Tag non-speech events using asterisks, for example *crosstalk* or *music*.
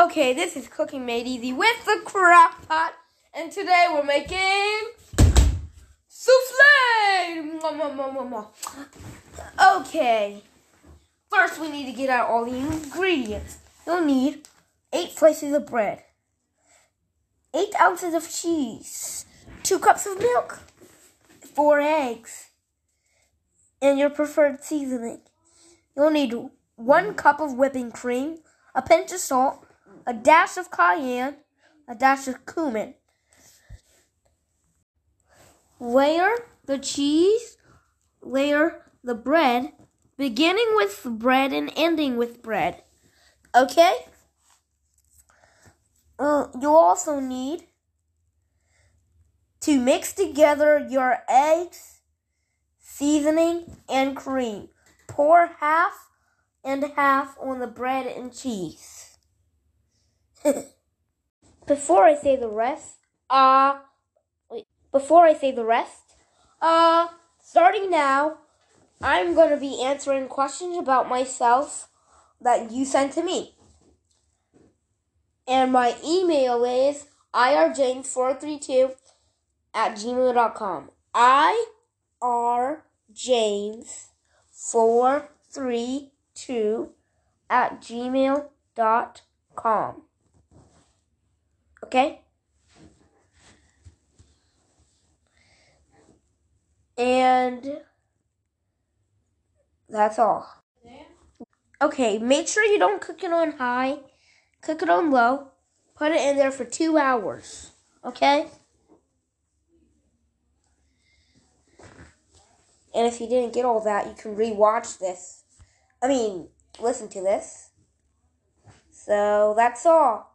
Okay, this is Cooking Made Easy with the crock pot, and today we're making souffle. Okay, first we need to get out all the ingredients. You'll need eight slices of bread, eight ounces of cheese, two cups of milk, four eggs, and your preferred seasoning. You'll need one cup of whipping cream, a pinch of salt, a dash of cayenne, a dash of cumin. Layer the cheese, layer the bread, beginning with bread and ending with bread. Okay? Uh, you'll also need to mix together your eggs, seasoning, and cream. Pour half and half on the bread and cheese. *laughs* before I say the rest, uh, wait, before I say the rest, uh, starting now, I'm going to be answering questions about myself that you sent to me. And my email is irjames432 at gmail.com. I R James 432 at gmail.com. Okay? And that's all. Okay, make sure you don't cook it on high. Cook it on low. Put it in there for two hours. Okay? And if you didn't get all that, you can rewatch this. I mean, listen to this. So that's all.